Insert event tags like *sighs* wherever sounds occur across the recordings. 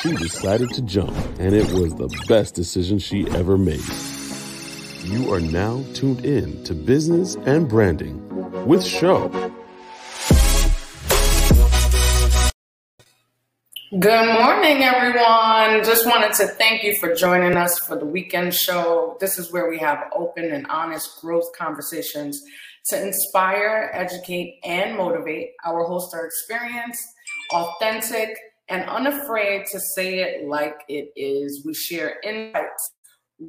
She decided to jump, and it was the best decision she ever made. You are now tuned in to Business and Branding with Show. Good morning, everyone. Just wanted to thank you for joining us for the weekend show. This is where we have open and honest growth conversations to inspire, educate, and motivate. Our hosts are experienced, authentic, and unafraid to say it like it is. We share insights,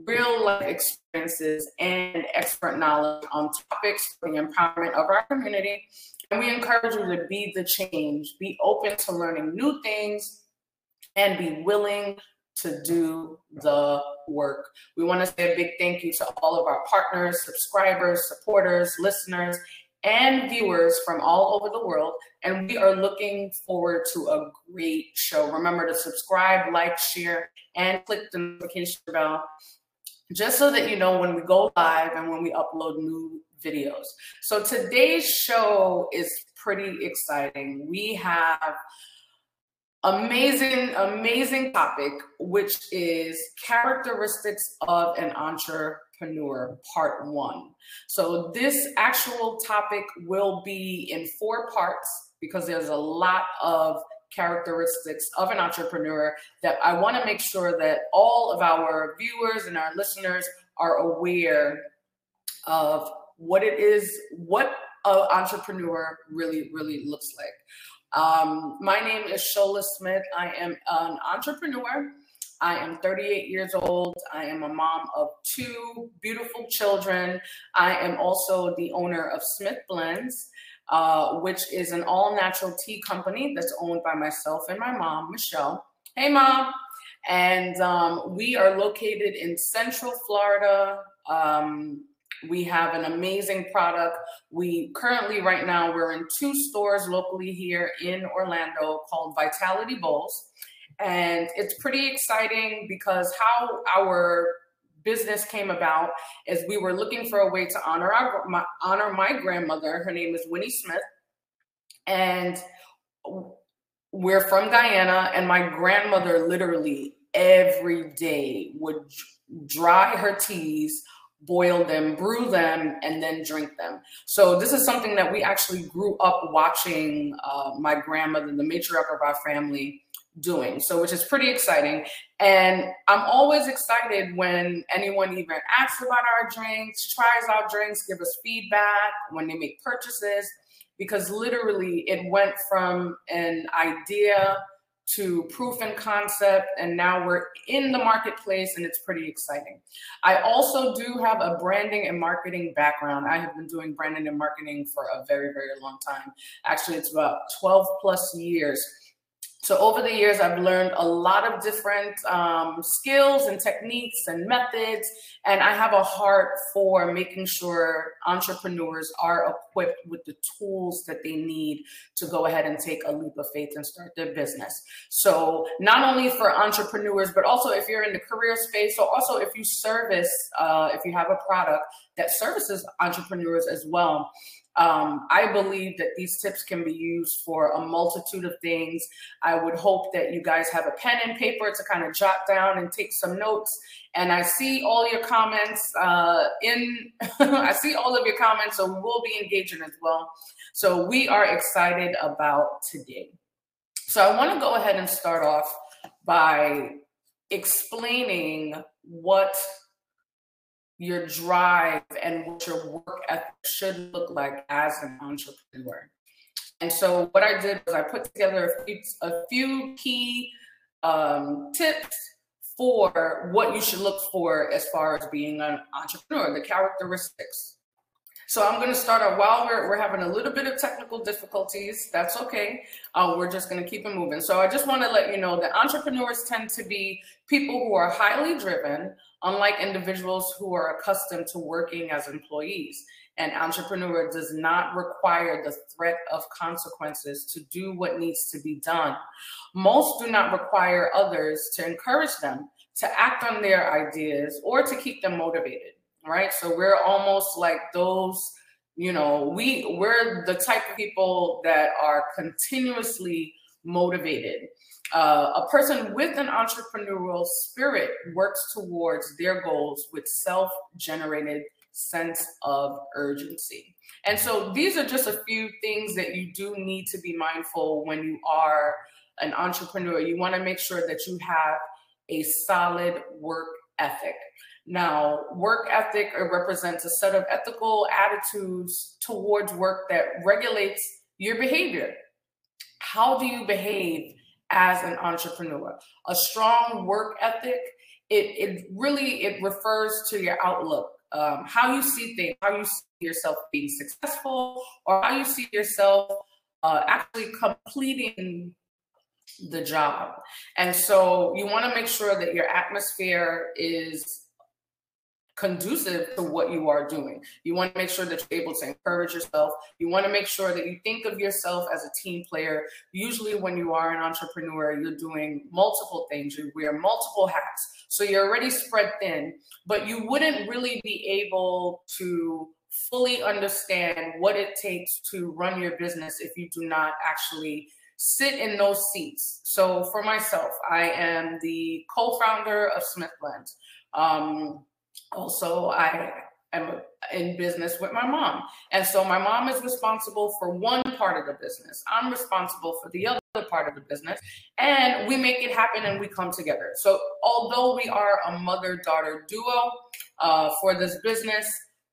real life experiences, and expert knowledge on topics for the empowerment of our community and we encourage you to be the change, be open to learning new things, and be willing to do the work. We want to say a big thank you to all of our partners, subscribers, supporters, listeners, and viewers from all over the world. And we are looking forward to a great show. Remember to subscribe, like, share, and click the notification bell just so that you know when we go live and when we upload new videos. So today's show is pretty exciting. We have amazing amazing topic which is characteristics of an entrepreneur part 1. So this actual topic will be in four parts because there's a lot of characteristics of an entrepreneur that I want to make sure that all of our viewers and our listeners are aware of what it is, what an entrepreneur really, really looks like. Um, my name is Shola Smith. I am an entrepreneur. I am 38 years old. I am a mom of two beautiful children. I am also the owner of Smith Blends, uh, which is an all natural tea company that's owned by myself and my mom, Michelle. Hey, mom. And um, we are located in Central Florida. Um, we have an amazing product. We currently, right now, we're in two stores locally here in Orlando called Vitality Bowls. And it's pretty exciting because how our business came about is we were looking for a way to honor our my, honor my grandmother. Her name is Winnie Smith, and we're from Guyana. And my grandmother literally every day would dry her teas boil them, brew them, and then drink them. So this is something that we actually grew up watching uh, my grandmother, the matriarch of our family, doing. So which is pretty exciting. And I'm always excited when anyone even asks about our drinks, tries our drinks, give us feedback when they make purchases, because literally it went from an idea to proof and concept, and now we're in the marketplace, and it's pretty exciting. I also do have a branding and marketing background. I have been doing branding and marketing for a very, very long time. Actually, it's about 12 plus years. So over the years, I've learned a lot of different um, skills and techniques and methods, and I have a heart for making sure entrepreneurs are equipped with the tools that they need to go ahead and take a leap of faith and start their business. So not only for entrepreneurs, but also if you're in the career space, or also if you service, uh, if you have a product that services entrepreneurs as well. Um, I believe that these tips can be used for a multitude of things. I would hope that you guys have a pen and paper to kind of jot down and take some notes. And I see all your comments uh, in, *laughs* I see all of your comments, so we'll be engaging as well. So we are excited about today. So I want to go ahead and start off by explaining what your drive and what your work ethic should look like as an entrepreneur. And so what I did was I put together a few, a few key um, tips for what you should look for as far as being an entrepreneur, the characteristics. So I'm going to start out while we're, we're having a little bit of technical difficulties. That's okay. Uh, we're just going to keep it moving. So I just want to let you know that entrepreneurs tend to be people who are highly driven, unlike individuals who are accustomed to working as employees. An entrepreneur does not require the threat of consequences to do what needs to be done. Most do not require others to encourage them to act on their ideas or to keep them motivated, right? So we're almost like those, you know, we we're the type of people that are continuously motivated. Uh, a person with an entrepreneurial spirit works towards their goals with self generated sense of urgency. And so these are just a few things that you do need to be mindful when you are an entrepreneur. You want to make sure that you have a solid work ethic. Now, work ethic represents a set of ethical attitudes towards work that regulates your behavior. How do you behave as an entrepreneur? A strong work ethic, it, it really it refers to your outlook, um, how you see things, how you see yourself being successful, or how you see yourself uh, actually completing the job. And so you want to make sure that your atmosphere is conducive to what you are doing. You want to make sure that you're able to encourage yourself. You want to make sure that you think of yourself as a team player. Usually, when you are an entrepreneur, you're doing multiple things, you wear multiple hats. So you're already spread thin, but you wouldn't really be able to fully understand what it takes to run your business if you do not actually sit in those seats. So for myself, I am the co-founder of Smith Blend. Um, also, I am in business with my mom. And so my mom is responsible for one part of the business. I'm responsible for the other part of the business. And we make it happen and we come together. So although we are a mother-daughter duo uh, for this business,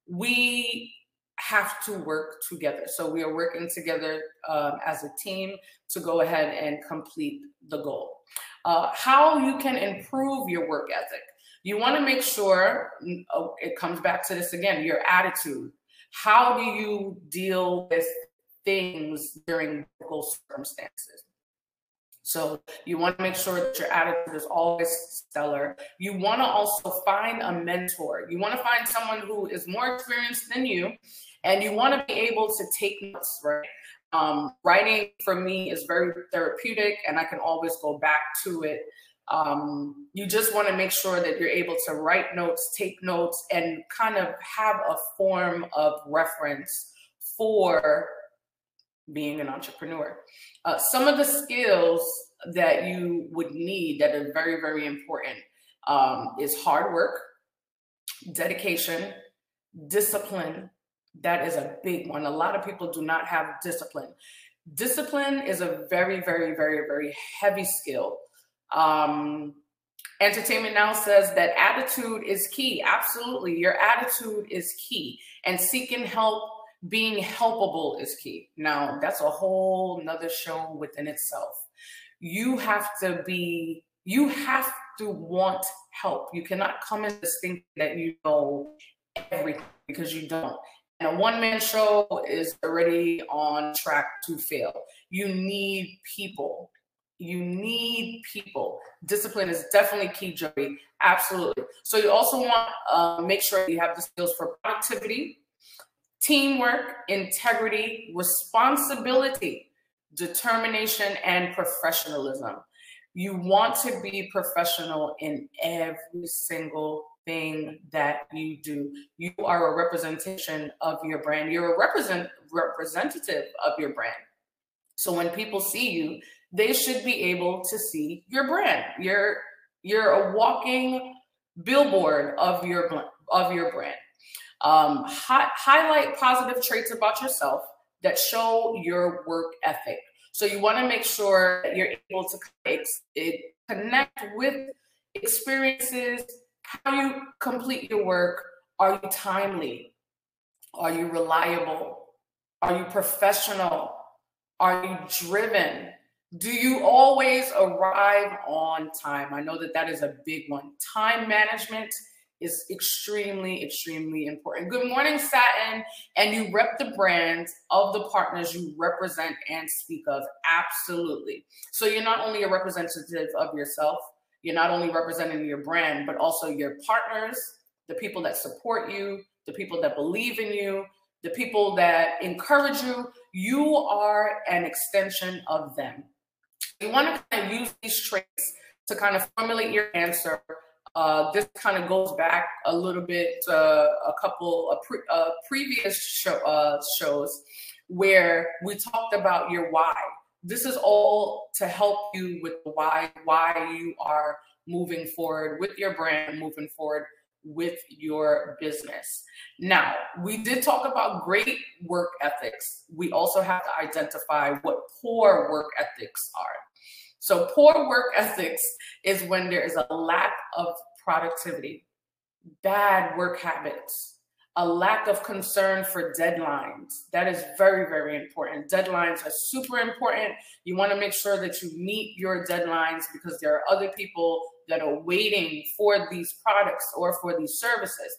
we have to work together. So we are working together um, as a team to go ahead and complete the goal. Uh, how you can improve your work ethic. You want to make sure mm, oh, it comes back to this again your attitude. How do you deal with things during difficult circumstances? So you want to make sure that your attitude is always stellar. You want to also find a mentor. You want to find someone who is more experienced than you, and you want to be able to take notes, right? Um, writing for me is very therapeutic, and I can always go back to it. Um, you just want to make sure that you're able to write notes, take notes, and kind of have a form of reference for being an entrepreneur. Uh, some of the skills that you would need that are very, very important um, is hard work, dedication, discipline. That is a big one. A lot of people do not have discipline. Discipline is a very, very, very, very heavy skill. Um, Entertainment Now says that attitude is key. Absolutely. Your attitude is key. And seeking help being helpable is key. Now, that's a whole nother show within itself. You have to be, you have to want help. You cannot come in this thinking that you know everything because you don't. And a one man show is already on track to fail. You need people. You need people. Discipline is definitely key, Joey. Absolutely. So you also want to uh, make sure you have the skills for productivity, teamwork, integrity, responsibility, determination, and professionalism. You want to be professional in every single thing that you do. You are a representation of your brand. You're a represent representative of your brand. So when people see you, they should be able to see your brand. You're you're a walking billboard of your of your brand. Um, hi highlight positive traits about yourself that show your work ethic. So you want to make sure that you're able to connect with experiences, how you complete your work. Are you timely? Are you reliable? Are you professional? Are you driven? Do you always arrive on time? I know that that is a big one. Time management is extremely, extremely important. Good morning, Satin. And you rep the brand of the partners you represent and speak of. Absolutely. So you're not only a representative of yourself, you're not only representing your brand, but also your partners, the people that support you, the people that believe in you, the people that encourage you. You are an extension of them. You want to kind of use these traits to kind of formulate your answer uh, this kind of goes back a little bit uh, a couple of pre previous show, uh, shows where we talked about your why. this is all to help you with the why why you are moving forward with your brand, moving forward with your business. Now, we did talk about great work ethics. We also have to identify what poor work ethics are. So, poor work ethics is when there is a lack of productivity, bad work habits, a lack of concern for deadlines. That is very, very important. Deadlines are super important. You want to make sure that you meet your deadlines because there are other people that are waiting for these products or for these services.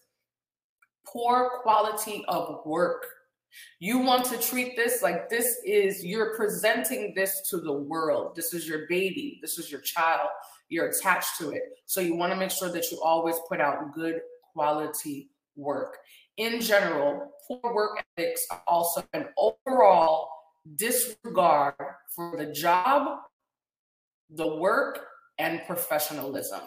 Poor quality of work. You want to treat this like this is, you're presenting this to the world. This is your baby. This is your child. You're attached to it. So you want to make sure that you always put out good quality work in general, poor work ethics are also an overall disregard for the job, the work, and professionalism.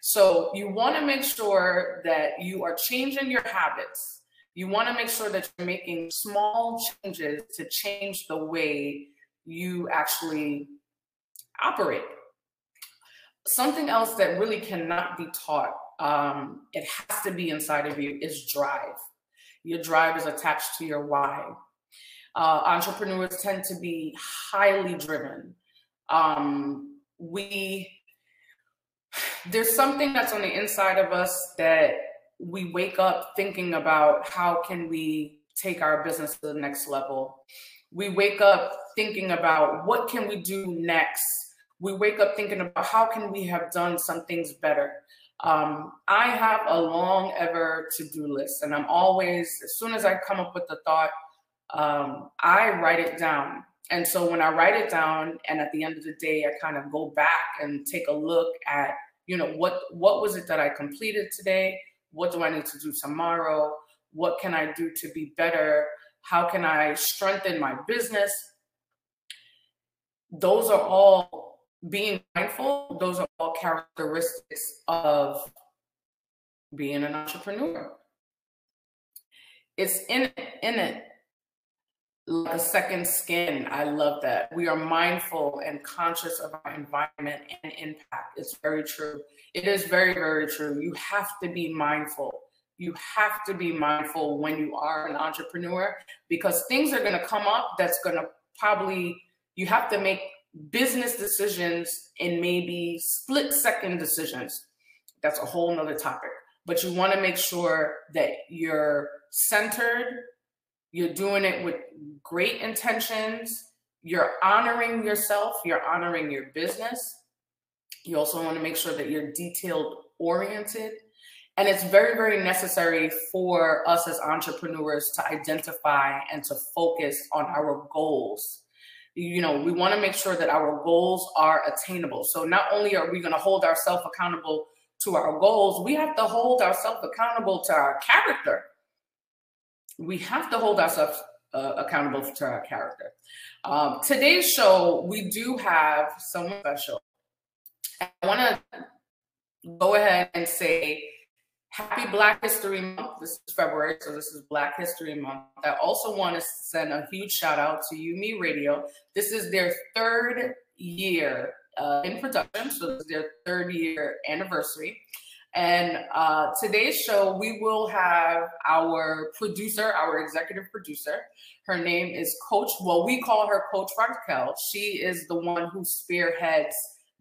So you want to make sure that you are changing your habits. You want to make sure that you're making small changes to change the way you actually operate. Something else that really cannot be taught um, it has to be inside of you is drive. Your drive is attached to your why. Uh, entrepreneurs tend to be highly driven. Um, we *sighs* there's something that's on the inside of us that we wake up thinking about how can we take our business to the next level. We wake up thinking about what can we do next. We wake up thinking about how can we have done some things better. Um, I have a long ever to do list, and I'm always, as soon as I come up with the thought, um, I write it down. And so when I write it down, and at the end of the day, I kind of go back and take a look at, you know, what what was it that I completed today? What do I need to do tomorrow? What can I do to be better? How can I strengthen my business? Those are all being mindful, those are all characteristics of being an entrepreneur. It's in it, in it, like a second skin. I love that. We are mindful and conscious of our environment and impact. It's very true. It is very, very true. You have to be mindful. You have to be mindful when you are an entrepreneur because things are going to come up that's going to probably, you have to make business decisions and maybe split second decisions. That's a whole nother topic. But you want to make sure that you're centered, you're doing it with great intentions, you're honoring yourself, you're honoring your business. You also want to make sure that you're detailed oriented. And it's very, very necessary for us as entrepreneurs to identify and to focus on our goals you know, we want to make sure that our goals are attainable. So not only are we going to hold ourselves accountable to our goals, we have to hold ourselves accountable to our character. We have to hold ourselves uh, accountable to our character. Um, today's show, we do have someone special. I want to go ahead and say Happy Black History Month. This is February, so this is Black History Month. I also want to send a huge shout out to You Radio. This is their third year uh, in production, so this is their third year anniversary. And uh, today's show, we will have our producer, our executive producer. Her name is Coach, well, we call her Coach Raquel. She is the one who spearheads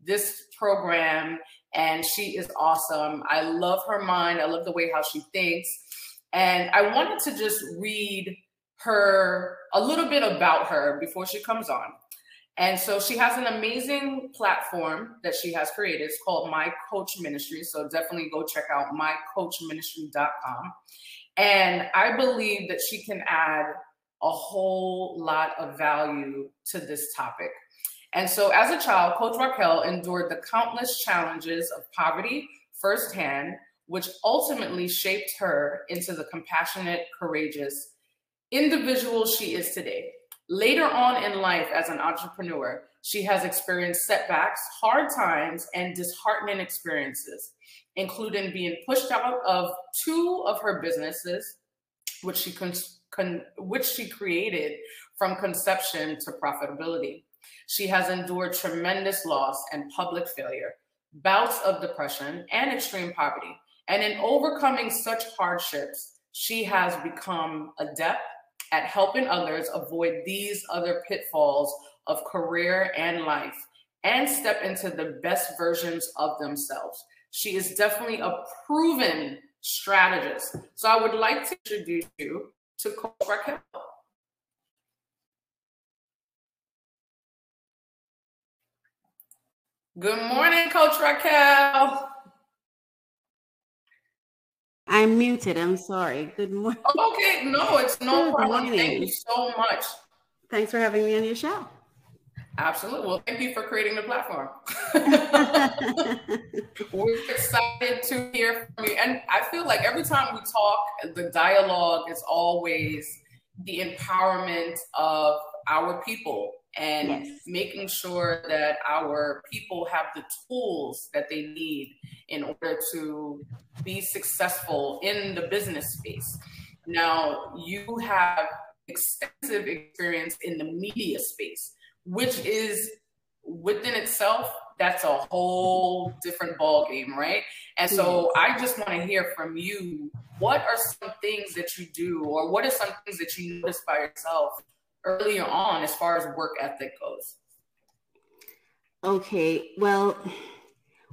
this program and she is awesome. I love her mind. I love the way how she thinks. And I wanted to just read her a little bit about her before she comes on. And so she has an amazing platform that she has created. It's called My Coach Ministry. So definitely go check out mycoachministry.com. And I believe that she can add a whole lot of value to this topic. And so, as a child, Coach Raquel endured the countless challenges of poverty firsthand, which ultimately shaped her into the compassionate, courageous individual she is today. Later on in life, as an entrepreneur, she has experienced setbacks, hard times, and disheartening experiences, including being pushed out of two of her businesses, which she con- con- which she created from conception to profitability. She has endured tremendous loss and public failure, bouts of depression, and extreme poverty. And in overcoming such hardships, she has become adept at helping others avoid these other pitfalls of career and life and step into the best versions of themselves. She is definitely a proven strategist. So I would like to introduce you to Coach Raquel. Good morning, Coach Raquel. I'm muted. I'm sorry. Good morning. *laughs* Oh, okay, no, it's no Good problem. Morning. Thank you so much. Thanks for having me on your show. Absolutely. Well, thank you for creating the platform. *laughs* *laughs* We're excited to hear from you. And I feel like every time we talk, the dialogue is always the empowerment of our people and yes. making sure that our people have the tools that they need in order to be successful in the business space. Now, you have extensive experience in the media space which is within itself that's a whole different ball game right and so i just want to hear from you what are some things that you do or what are some things that you notice by yourself earlier on as far as work ethic goes okay well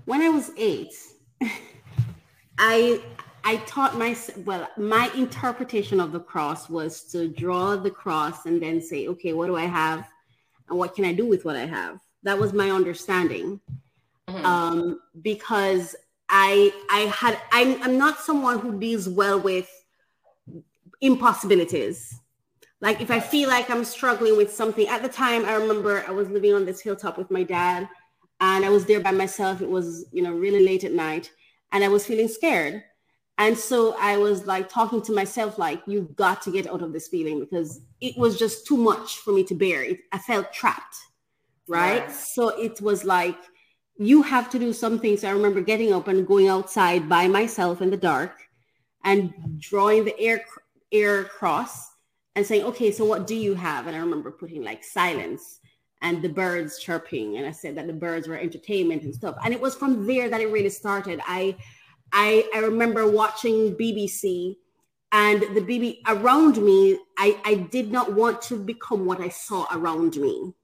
when i was eight *laughs* i i taught myself well my interpretation of the cross was to draw the cross and then say okay what do i have and what can I do with what I have? That was my understanding. Mm-hmm. Um, because I I had I'm I'm not someone who deals well with impossibilities. Like if I feel like I'm struggling with something, at the time I remember I was living on this hilltop with my dad and I was there by myself. It was, you know, really late at night and I was feeling scared. And so I was like talking to myself, like, you've got to get out of this feeling because it was just too much for me to bear. It, I felt trapped. Right. Yeah. So it was like, you have to do something. So I remember getting up and going outside by myself in the dark and drawing the air air cross and saying, okay, so what do you have? And I remember putting like silence and the birds chirping. And I said that the birds were entertainment and stuff. And it was from there that it really started. I I, I remember watching BBC and the BB around me, I, I did not want to become what I saw around me.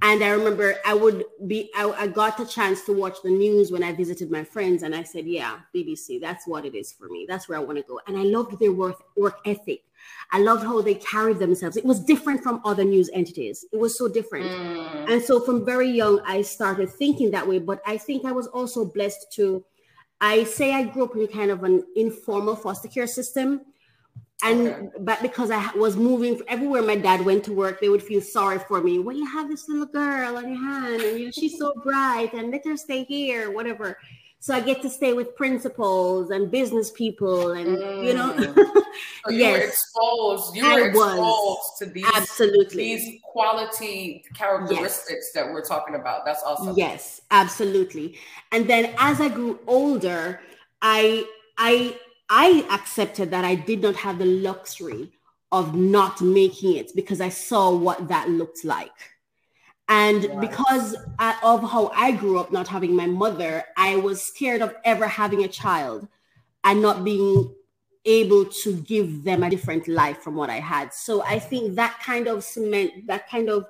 And I remember I would be, I, I got the chance to watch the news when I visited my friends, and I said, Yeah, BBC, that's what it is for me. That's where I want to go. And I loved their work, work ethic. I loved how they carried themselves. It was different from other news entities. It was so different. Mm. And so from very young, I started thinking that way. But I think I was also blessed to I say I grew up in kind of an informal foster care system. And okay. but because I was moving everywhere my dad went to work, they would feel sorry for me. Well, you have this little girl on your hand, and you know, she's so *laughs* bright, and let her stay here, whatever. So I get to stay with principals and business people, and mm. you know, mm. *laughs* so you yes, were exposed. You were exposed was. to these absolutely these quality characteristics yes. that we're talking about. That's awesome. Yes, absolutely. And then as I grew older, I I I accepted that I did not have the luxury of not making it because I saw what that looked like. And because of how I grew up, not having my mother, I was scared of ever having a child and not being able to give them a different life from what I had. So I think that kind of cement, that kind of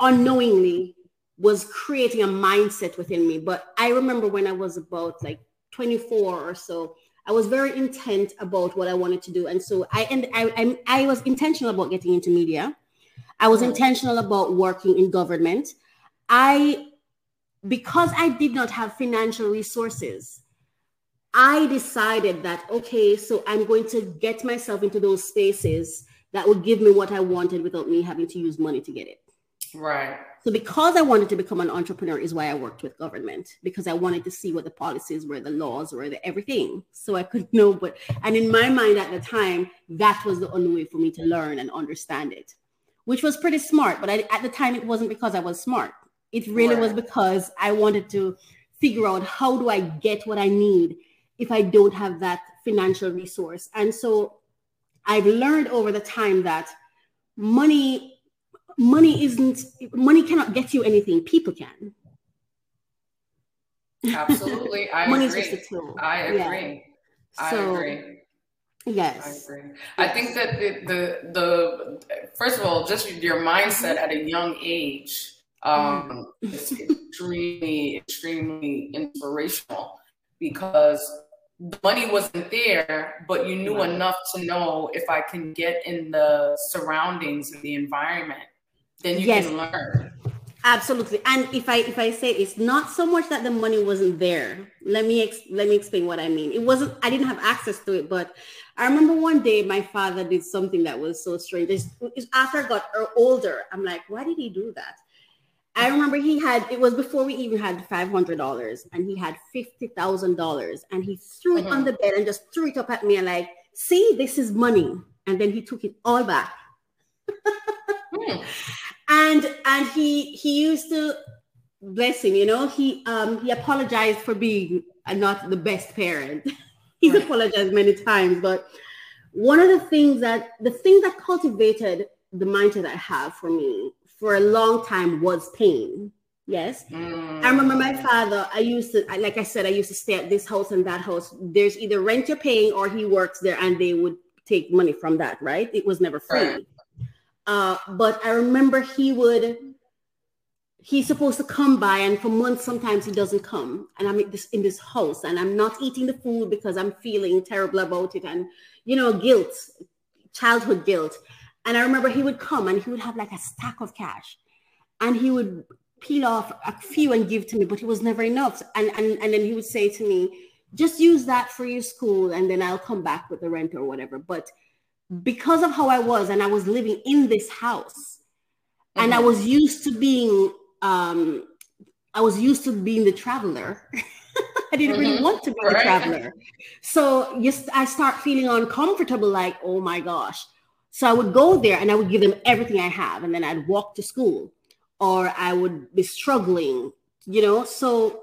unknowingly was creating a mindset within me. But I remember when I was about like 24 or so, I was very intent about what I wanted to do. And so I and I, I, I was intentional about getting into media. I was intentional about working in government. I, because I did not have financial resources, I decided that, okay, so I'm going to get myself into those spaces that would give me what I wanted without me having to use money to get it. Right. So because I wanted to become an entrepreneur is why I worked with government because I wanted to see what the policies were, the laws were, the everything. So I could know, but and in my mind at the time, that was the only way for me to learn and understand it which was pretty smart. But I, at the time, it wasn't because I was smart. It really right. was because I wanted to figure out how do I get what I need if I don't have that financial resource. And so I've learned over the time that money, money isn't money cannot get you anything. People can. Absolutely, I *laughs* Money's agree. Just a tool. I agree. Yeah. So, I agree. Yes. I agree. I think that the, the, the first of all, just your mindset at a young age um, mm. is extremely, extremely inspirational because the money wasn't there, but you knew enough to know if I can get in the surroundings and the environment, then you yes. can learn. Absolutely. And if I if I say it's not so much that the money wasn't there. Let me ex- let me explain what I mean. It wasn't I didn't have access to it, but I remember one day my father did something that was so strange. It's, it's after I got older, I'm like, why did he do that? I remember he had it was before we even had five hundred dollars, and he had fifty thousand dollars, and he threw it on mm-hmm. the bed and just threw it up at me and like, see, this is money, and then he took it all back. hmm *laughs* and and he he used to bless him you know he um he apologized for being not the best parent *laughs* he's right. apologized many times but one of the things that the thing that cultivated the mindset i have for me for a long time was pain yes mm. i remember my father i used to like i said i used to stay at this house and that house there's either rent you're paying or he works there and they would take money from that right it was never free right. Uh, but I remember he would, he's supposed to come by and for months sometimes he doesn't come. And i'm in this in this house and i'm not eating the food because i'm feeling terrible about it and you know guilt childhood guilt. And i remember he would come and he would have like a stack of cash and he would peel off a few and give to me but it was never enough. And and, and then he would say to me just use that for your school and then i'll come back with the rent or whatever. But because of how I was and I was living in this house mm-hmm. and I mm-hmm. was used to being um I was used to being the traveler. *laughs* I didn't mm-hmm. really want to be right. the traveler. So just I start feeling uncomfortable like oh my gosh. So I would go there and I would give them everything I have and then I'd walk to school or I would be struggling, you know? So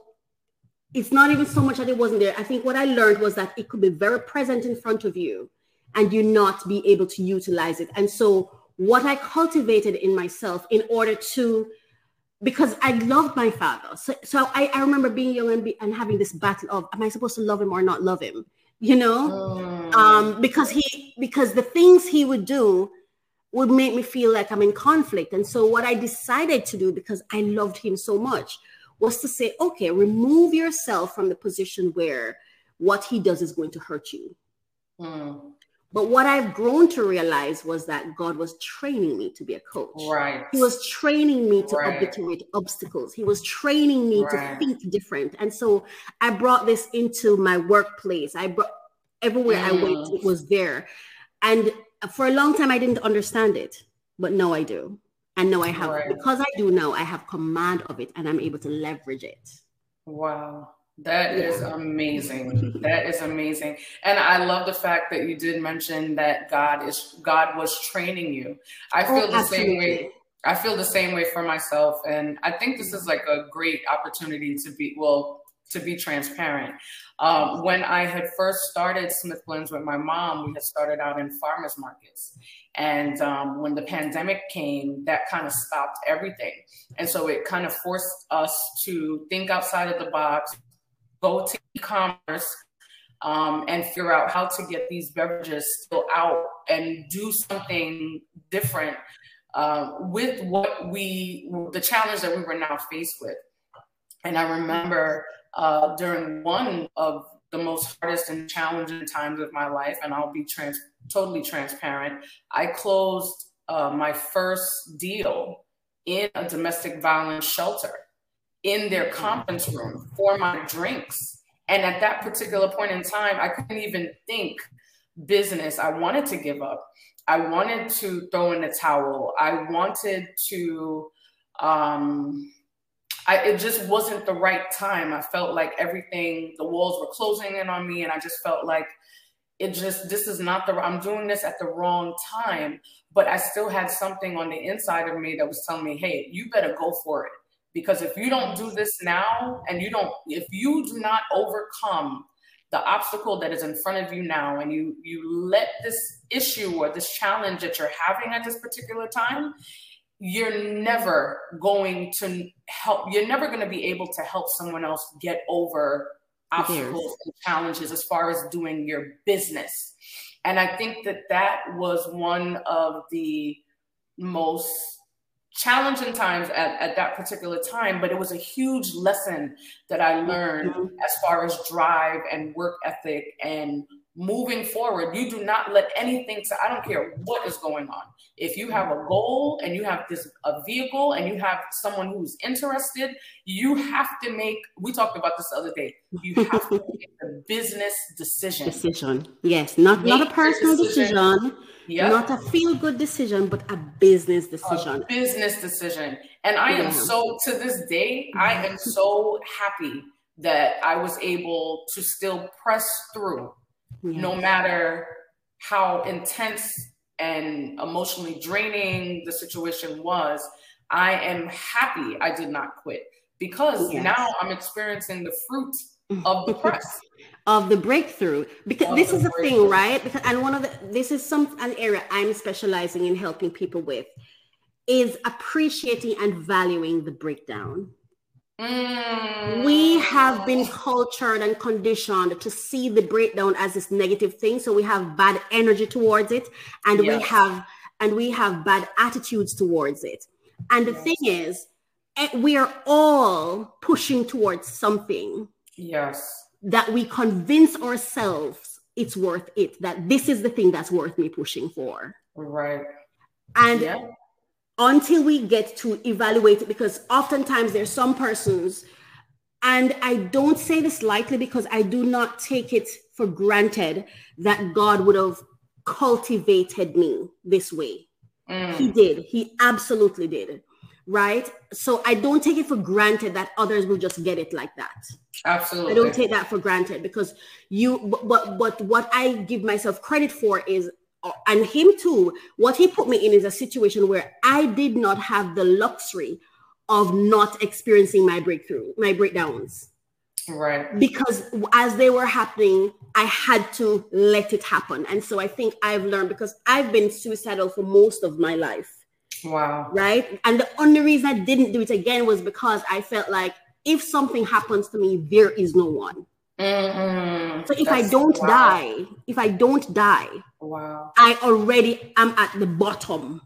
it's not even so much that it wasn't there. I think what I learned was that it could be very present in front of you and you not be able to utilize it. And so, what I cultivated in myself in order to, because I loved my father. So, so I, I remember being young and, be, and having this battle of, am I supposed to love him or not love him? You know, mm. um, because he, because the things he would do would make me feel like I'm in conflict. And so, what I decided to do, because I loved him so much, was to say, okay, remove yourself from the position where what he does is going to hurt you. Mm. But what I've grown to realize was that God was training me to be a coach. Right. He was training me to right. obliterate obstacles. He was training me right. to think different. And so I brought this into my workplace. I brought everywhere mm. I went, mm. it was there. And for a long time, I didn't understand it, but now I do. And now I have, right. because I do now, I have command of it and I'm able to leverage it. Wow. That is amazing. That is amazing. And I love the fact that you did mention that God is God was training you. I oh, feel oh, the absolutely. same way. I feel the same way for myself. And I think this is like a great opportunity to be well, to be transparent. Um, when I had first started Smith Blends with my mom, we had started out in farmers markets. And um, when the pandemic came, that kind of stopped everything. And so it kind of forced us to think outside of the box, go to e-commerce um, and figure out how to get these beverages still out and do something different uh, with what we, the challenge that we were now faced with. And I remember uh, during one of the most hardest and challenging times of my life, and I'll be trans- totally transparent, I closed uh, my first deal in a domestic violence shelter in their conference room for my drinks. And at that particular point in time, I couldn't even think business. I wanted to give up. I wanted to throw in the towel. I wanted to, um, I, it just wasn't the right time. I felt like everything, the walls were closing in on me, and I just felt like it just, this is not the, I'm doing this at the wrong time. But I still had something on the inside of me that was telling me, hey, you better go for it because if you don't do this now and you don't if you do not overcome the obstacle that is in front of you now and you you let this issue or this challenge that you're having at this particular time you're never going to help you're never going to be able to help someone else get over obstacles and challenges as far as doing your business. And i think that that was one of the most challenging times at, at that particular time but it was a huge lesson that i learned mm-hmm. as far as drive and work ethic and moving forward, you do not let anything to, I don't care what is going on. If you have a goal and you have this a vehicle and you have someone who's interested, you have to make, we talked about this the other day, you have to *laughs* make a business decision. Decision. Yes. Not make not a personal decision. decision yep. Not a feel-good decision, but a business decision. A business decision. And I yeah. am so to this day, I am so happy that I was able to still press through no matter how intense and emotionally draining the situation was, I am happy I did not quit because yes. now I'm experiencing the fruit mm-hmm. of the press. *laughs* of the breakthrough. Because of this is the thing right? Because, and one of the this is some an area i'm specializing in helping people with is appreciating and valuing the breakdown Mm. We have been cultured and conditioned to see the breakdown as this negative thing. So we have bad energy towards it and yes. we have and we have bad attitudes towards it. And the yes. thing is, eh, we are all pushing towards something. Yes. That we convince ourselves it's worth it, that this is the thing that's worth me pushing for. Right. And yeah until we get to evaluate it because oftentimes there's some persons and i don't say this lightly because i do not take it for granted that god would have cultivated me this way. Mm. he did. He absolutely did. Right? So i don't take it for granted that others will just get it like that. Absolutely i don't take that for granted because you but but what i give myself credit for is and him too, what he put me in is a situation where I did not have the luxury of not experiencing my breakthrough, my breakdowns. Right. Because as they were happening, I had to let it happen. And so I think I've learned because I've been suicidal for most of my life. Wow. Right. And the only reason I didn't do it again was because I felt like if something happens to me, there is no one. Mm-hmm. So if That's, I don't wow. die, if I don't die, wow, I already am at the bottom.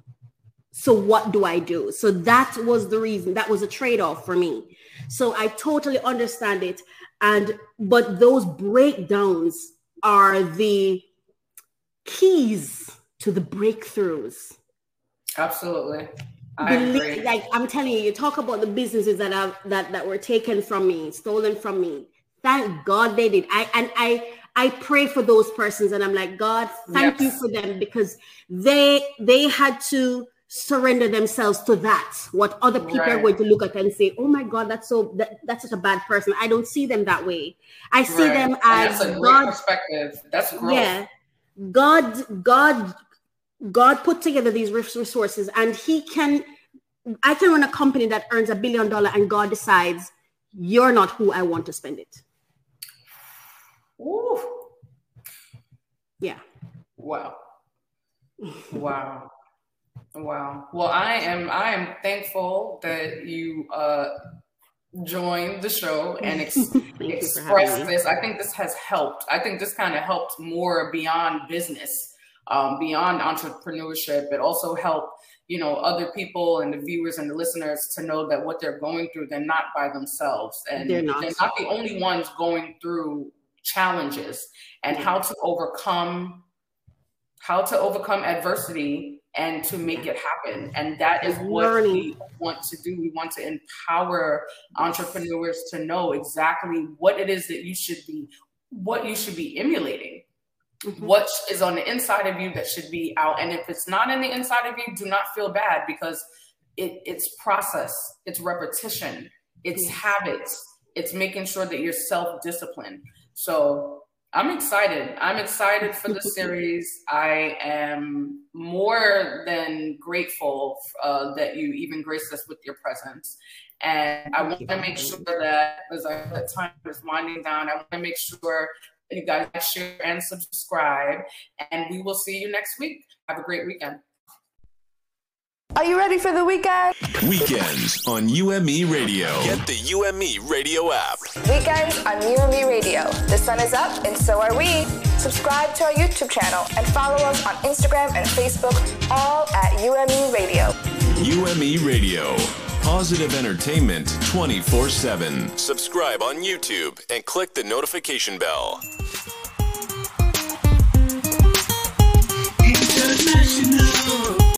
So what do I do? So that was the reason. That was a trade-off for me. So I totally understand it. And but those breakdowns are the keys to the breakthroughs. Absolutely. Believe, like I'm telling you, you talk about the businesses that have that that were taken from me, stolen from me Thank God they did. I and I I pray for those persons and I'm like, God, thank yes. you for them because they they had to surrender themselves to that. What other people right. are going to look at and say, "Oh my God, that's so that, that's such a bad person." I don't see them that way. I see right. them as and that's a God, perspective. That's growth. yeah. God, God, God put together these resources, and He can. I can run a company that earns a billion dollar, and God decides you're not who I want to spend it. Ooh. Yeah. Wow. wow. Wow. Well, I am I am thankful that you uh joined the show and ex- *laughs* express this. I think this has helped. I think this kind of helped more beyond business, um, beyond entrepreneurship. It also helped you know other people and the viewers and the listeners to know that what they're going through they're not by themselves and they're not, they're not the only ones going through challenges and how to overcome how to overcome adversity and to make it happen. And that is what we want to do. We want to empower entrepreneurs to know exactly what it is that you should be what you should be emulating. Mm-hmm. what is on the inside of you that should be out. And if it's not in the inside of you do not feel bad because it, it's process it's repetition it's yes. habits it's making sure that you're self-disciplined so I'm excited. I'm excited for the series. I am more than grateful uh, that you even graced us with your presence. And I want to make sure that as I, the time is winding down, I want to make sure you guys share and subscribe. And we will see you next week. Have a great weekend. Are you ready for the weekend? Weekends on UME Radio. Get the UME Radio app. Weekends on UME Radio. The sun is up and so are we. Subscribe to our YouTube channel and follow us on Instagram and Facebook, all at UME Radio. UME Radio. Positive entertainment 24 7. Subscribe on YouTube and click the notification bell. International.